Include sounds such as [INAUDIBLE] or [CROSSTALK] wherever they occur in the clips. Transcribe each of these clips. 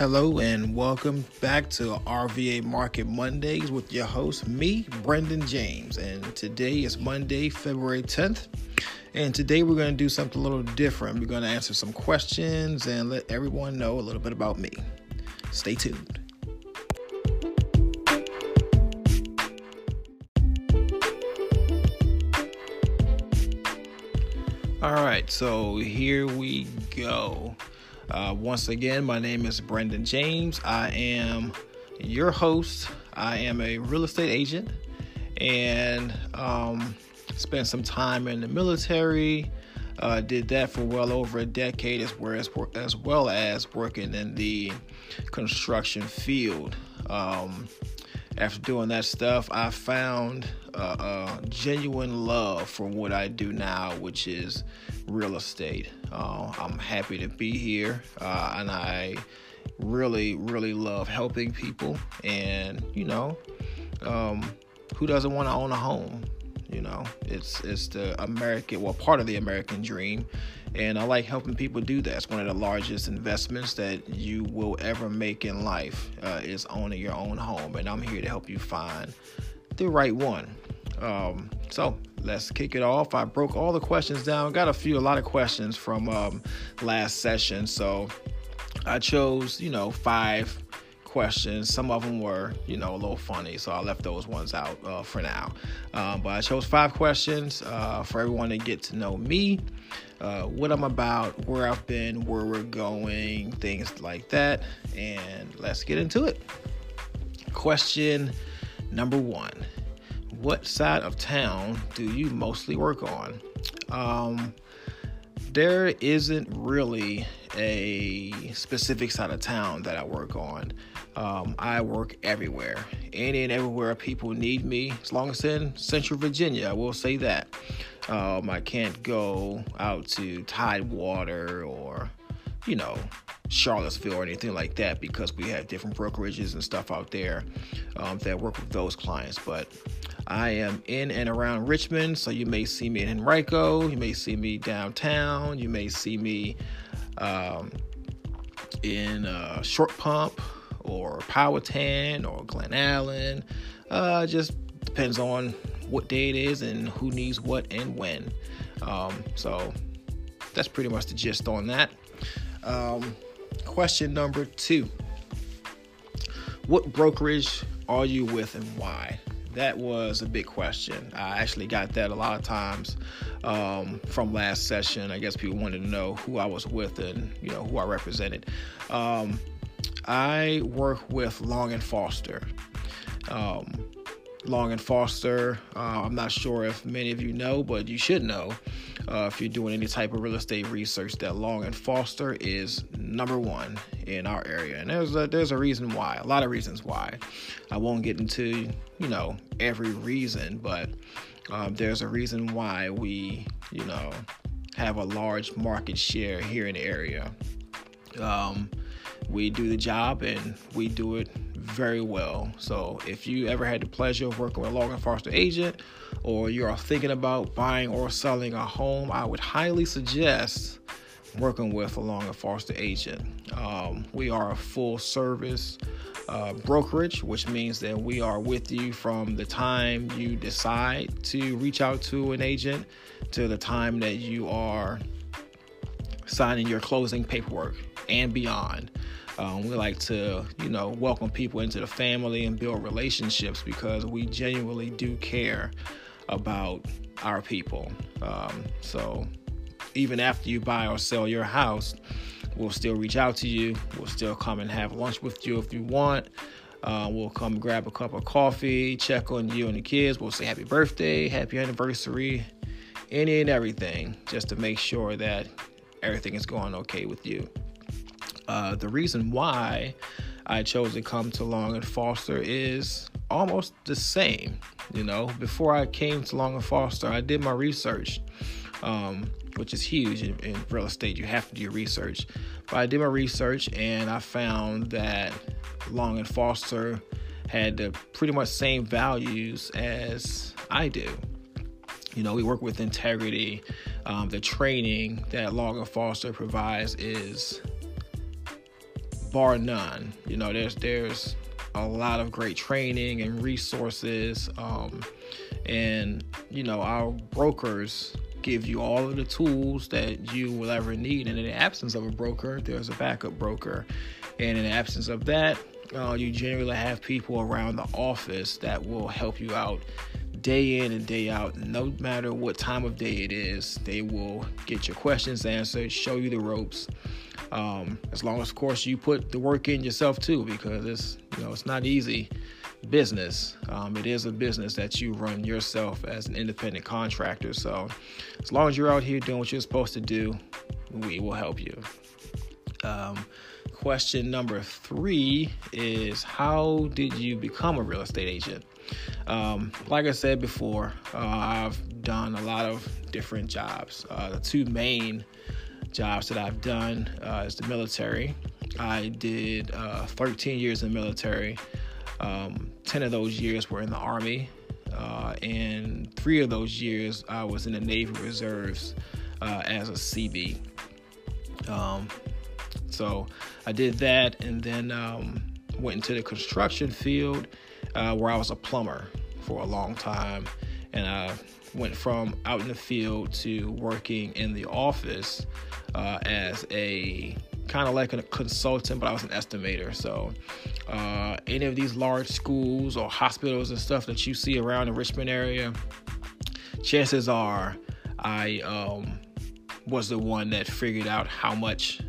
Hello and welcome back to RVA Market Mondays with your host, me, Brendan James. And today is Monday, February 10th. And today we're going to do something a little different. We're going to answer some questions and let everyone know a little bit about me. Stay tuned. All right, so here we go. Uh, once again, my name is Brendan James. I am your host. I am a real estate agent and um, spent some time in the military. Uh, did that for well over a decade, as well as, as well as working in the construction field. Um, after doing that stuff, I found a, a, genuine love for what I do now, which is real estate. Uh, I'm happy to be here, uh, and I really, really love helping people. And you know, um, who doesn't want to own a home? You know, it's it's the American, well, part of the American dream, and I like helping people do that. It's one of the largest investments that you will ever make in life uh, is owning your own home, and I'm here to help you find the right one. Um, so let's kick it off. I broke all the questions down. Got a few, a lot of questions from um, last session, so I chose, you know, five questions. Some of them were, you know, a little funny, so I left those ones out uh, for now. Um, but I chose five questions uh, for everyone to get to know me, uh, what I'm about, where I've been, where we're going, things like that. And let's get into it. Question number one What side of town do you mostly work on? Um, there isn't really a specific side of town that I work on. Um, I work everywhere, any and everywhere people need me. As long as in Central Virginia, I will say that. Um, I can't go out to Tidewater or, you know, Charlottesville or anything like that because we have different brokerages and stuff out there um, that work with those clients. But I am in and around Richmond, so you may see me in Henrico, you may see me downtown, you may see me um, in uh, Short Pump or Powhatan or Glen Allen. Uh, just depends on what day it is and who needs what and when. Um, so that's pretty much the gist on that. Um, question number two What brokerage are you with and why? That was a big question. I actually got that a lot of times um, from last session. I guess people wanted to know who I was with and you know who I represented. Um, I work with Long and Foster. Um, Long and Foster. Uh, I'm not sure if many of you know, but you should know uh, if you're doing any type of real estate research that Long and Foster is number one in our area, and there's a, there's a reason why. A lot of reasons why. I won't get into you know every reason, but um, there's a reason why we you know have a large market share here in the area. Um, we do the job and we do it very well. So if you ever had the pleasure of working with a Long Foster agent or you are thinking about buying or selling a home, I would highly suggest working with a Long Foster agent. Um, we are a full service uh, brokerage, which means that we are with you from the time you decide to reach out to an agent to the time that you are signing your closing paperwork and beyond. Um, we like to, you know, welcome people into the family and build relationships because we genuinely do care about our people. Um, so even after you buy or sell your house, we'll still reach out to you. We'll still come and have lunch with you if you want. Uh, we'll come grab a cup of coffee, check on you and the kids. We'll say happy birthday, happy anniversary, any and everything, just to make sure that everything is going okay with you. Uh, the reason why I chose to come to Long and Foster is almost the same. You know, before I came to Long and Foster, I did my research, um, which is huge in, in, real estate. You have to do your research. But I did my research and I found that Long and Foster had the pretty much same values as I do. You know, we work with integrity. Um, the training that Long and Foster provides is bar none. You know, there's there's a lot of great training and resources, um, and you know our brokers give you all of the tools that you will ever need. And in the absence of a broker, there's a backup broker, and in the absence of that, uh, you generally have people around the office that will help you out day in and day out, no matter what time of day it is, they will get your questions answered, show you the ropes. Um, as long as, of course, you put the work in yourself too, because it's you know it's not easy business. Um, it is a business that you run yourself as an independent contractor. So, as long as you're out here doing what you're supposed to do, we will help you. Um, question number three is How did you become a real estate agent? Um, like I said before, uh, I've done a lot of different jobs. Uh, the two main jobs that I've done uh, is the military. I did uh, 13 years in the military. Um, 10 of those years were in the Army, uh, and three of those years I was in the Navy Reserves uh, as a Seabee. Um, so I did that and then um, went into the construction field uh, where I was a plumber for a long time. And I went from out in the field to working in the office uh, as a kind of like a consultant, but I was an estimator. So, uh, any of these large schools or hospitals and stuff that you see around the Richmond area, chances are I um, was the one that figured out how much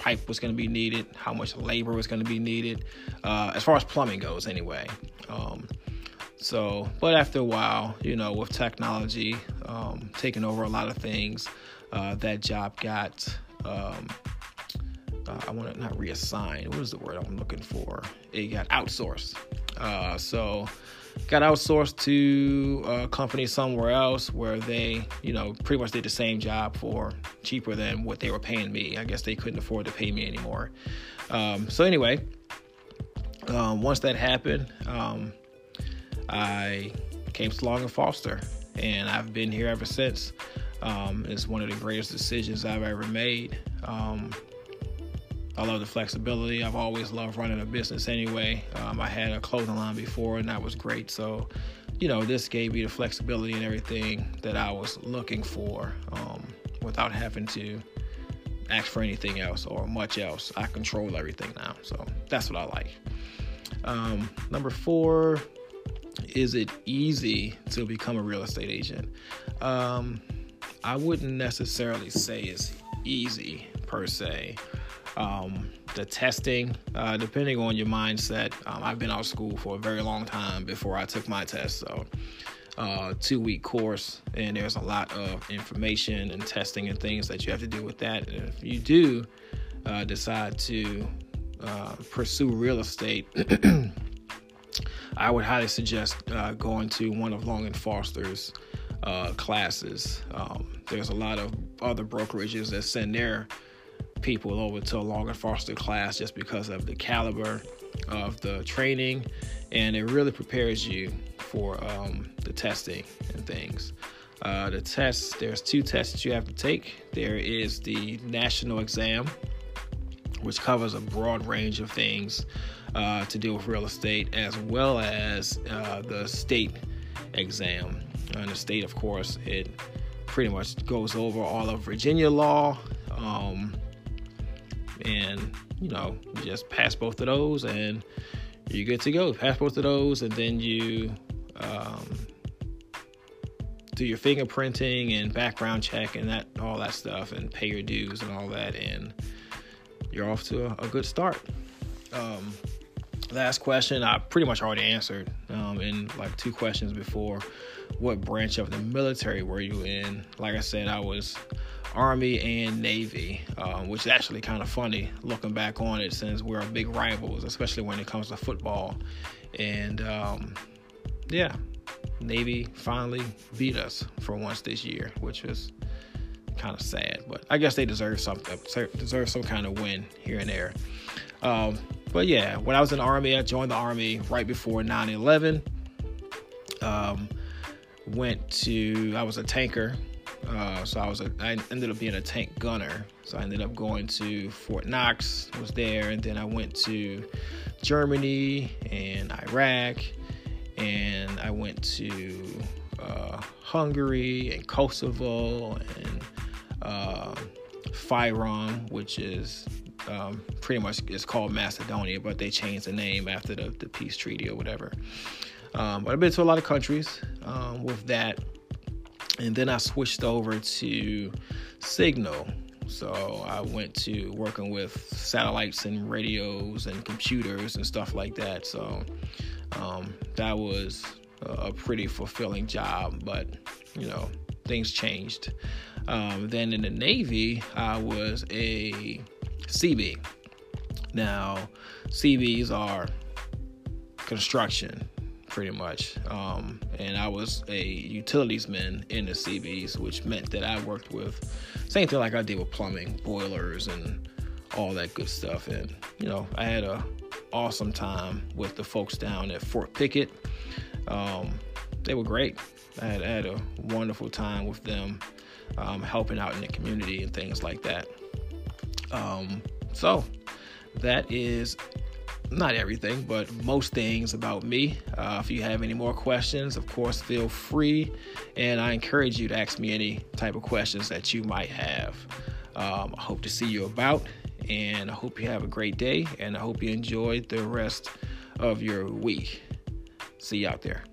pipe was going to be needed, how much labor was going to be needed, uh, as far as plumbing goes, anyway. Um, so, but after a while, you know, with technology um, taking over a lot of things, uh, that job got, um, uh, I want to not reassigned. What is the word I'm looking for? It got outsourced. Uh, so, got outsourced to a company somewhere else where they, you know, pretty much did the same job for cheaper than what they were paying me. I guess they couldn't afford to pay me anymore. Um, so anyway, um, once that happened, um, I came to Long and Foster, and I've been here ever since. Um, it's one of the greatest decisions I've ever made. Um, I love the flexibility. I've always loved running a business anyway. Um, I had a clothing line before, and that was great. So, you know, this gave me the flexibility and everything that I was looking for without having to ask for anything else or much else. I control everything now. So that's what I like. Um, number four, is it easy to become a real estate agent? Um, I wouldn't necessarily say it's easy per se. Um, the testing, uh, depending on your mindset. Um, I've been out of school for a very long time before I took my test, so uh, two week course, and there's a lot of information and testing and things that you have to do with that. And if you do uh, decide to uh, pursue real estate, [CLEARS THROAT] I would highly suggest uh, going to one of Long and Foster's uh, classes. Um, there's a lot of other brokerages that send their people over to a Long and Foster class just because of the caliber of the training, and it really prepares you for um, the testing and things. Uh, the tests, there's two tests that you have to take. There is the national exam, which covers a broad range of things uh, to deal with real estate, as well as uh, the state exam. And the state, of course, it pretty much goes over all of Virginia law. Um, and, you know, you just pass both of those and you're good to go. Pass both of those, and then you um, do your fingerprinting and background check and that all that stuff, and pay your dues and all that, and you're off to a, a good start. Um, last question I pretty much already answered um, in like two questions before. What branch of the military were you in? Like I said, I was Army and Navy, um, which is actually kind of funny looking back on it since we're big rivals, especially when it comes to football. And um, yeah, Navy finally beat us for once this year, which was kind of sad. But I guess they deserve something, deserve some kind of win here and there. Um, but yeah, when I was in the Army, I joined the Army right before 9 11. Um, went to, I was a tanker Uh, so I was a, I ended up being a tank gunner. So I ended up going to Fort Knox, was there, and then I went to Germany and Iraq, and I went to uh, Hungary and Kosovo and uh, Fyrom, which is um, pretty much it's called Macedonia, but they changed the name after the, the peace treaty or whatever. Um, but I've been to a lot of countries um, with that. And then I switched over to Signal. So I went to working with satellites and radios and computers and stuff like that. So um, that was a pretty fulfilling job, but you know, things changed. Um, then in the Navy, I was a Seabee. Now, Seabees are construction, pretty much. Um, and I was a utilities man in the Seabees, which meant that I worked with same thing like I did with plumbing, boilers, and all that good stuff. And you know, I had a awesome time with the folks down at Fort Pickett. Um, they were great. I had, I had, a wonderful time with them, um, helping out in the community and things like that. Um, so that is not everything, but most things about me. Uh, if you have any more questions, of course, feel free. And I encourage you to ask me any type of questions that you might have. Um, I hope to see you about, and I hope you have a great day, and I hope you enjoy the rest of your week. See you out there.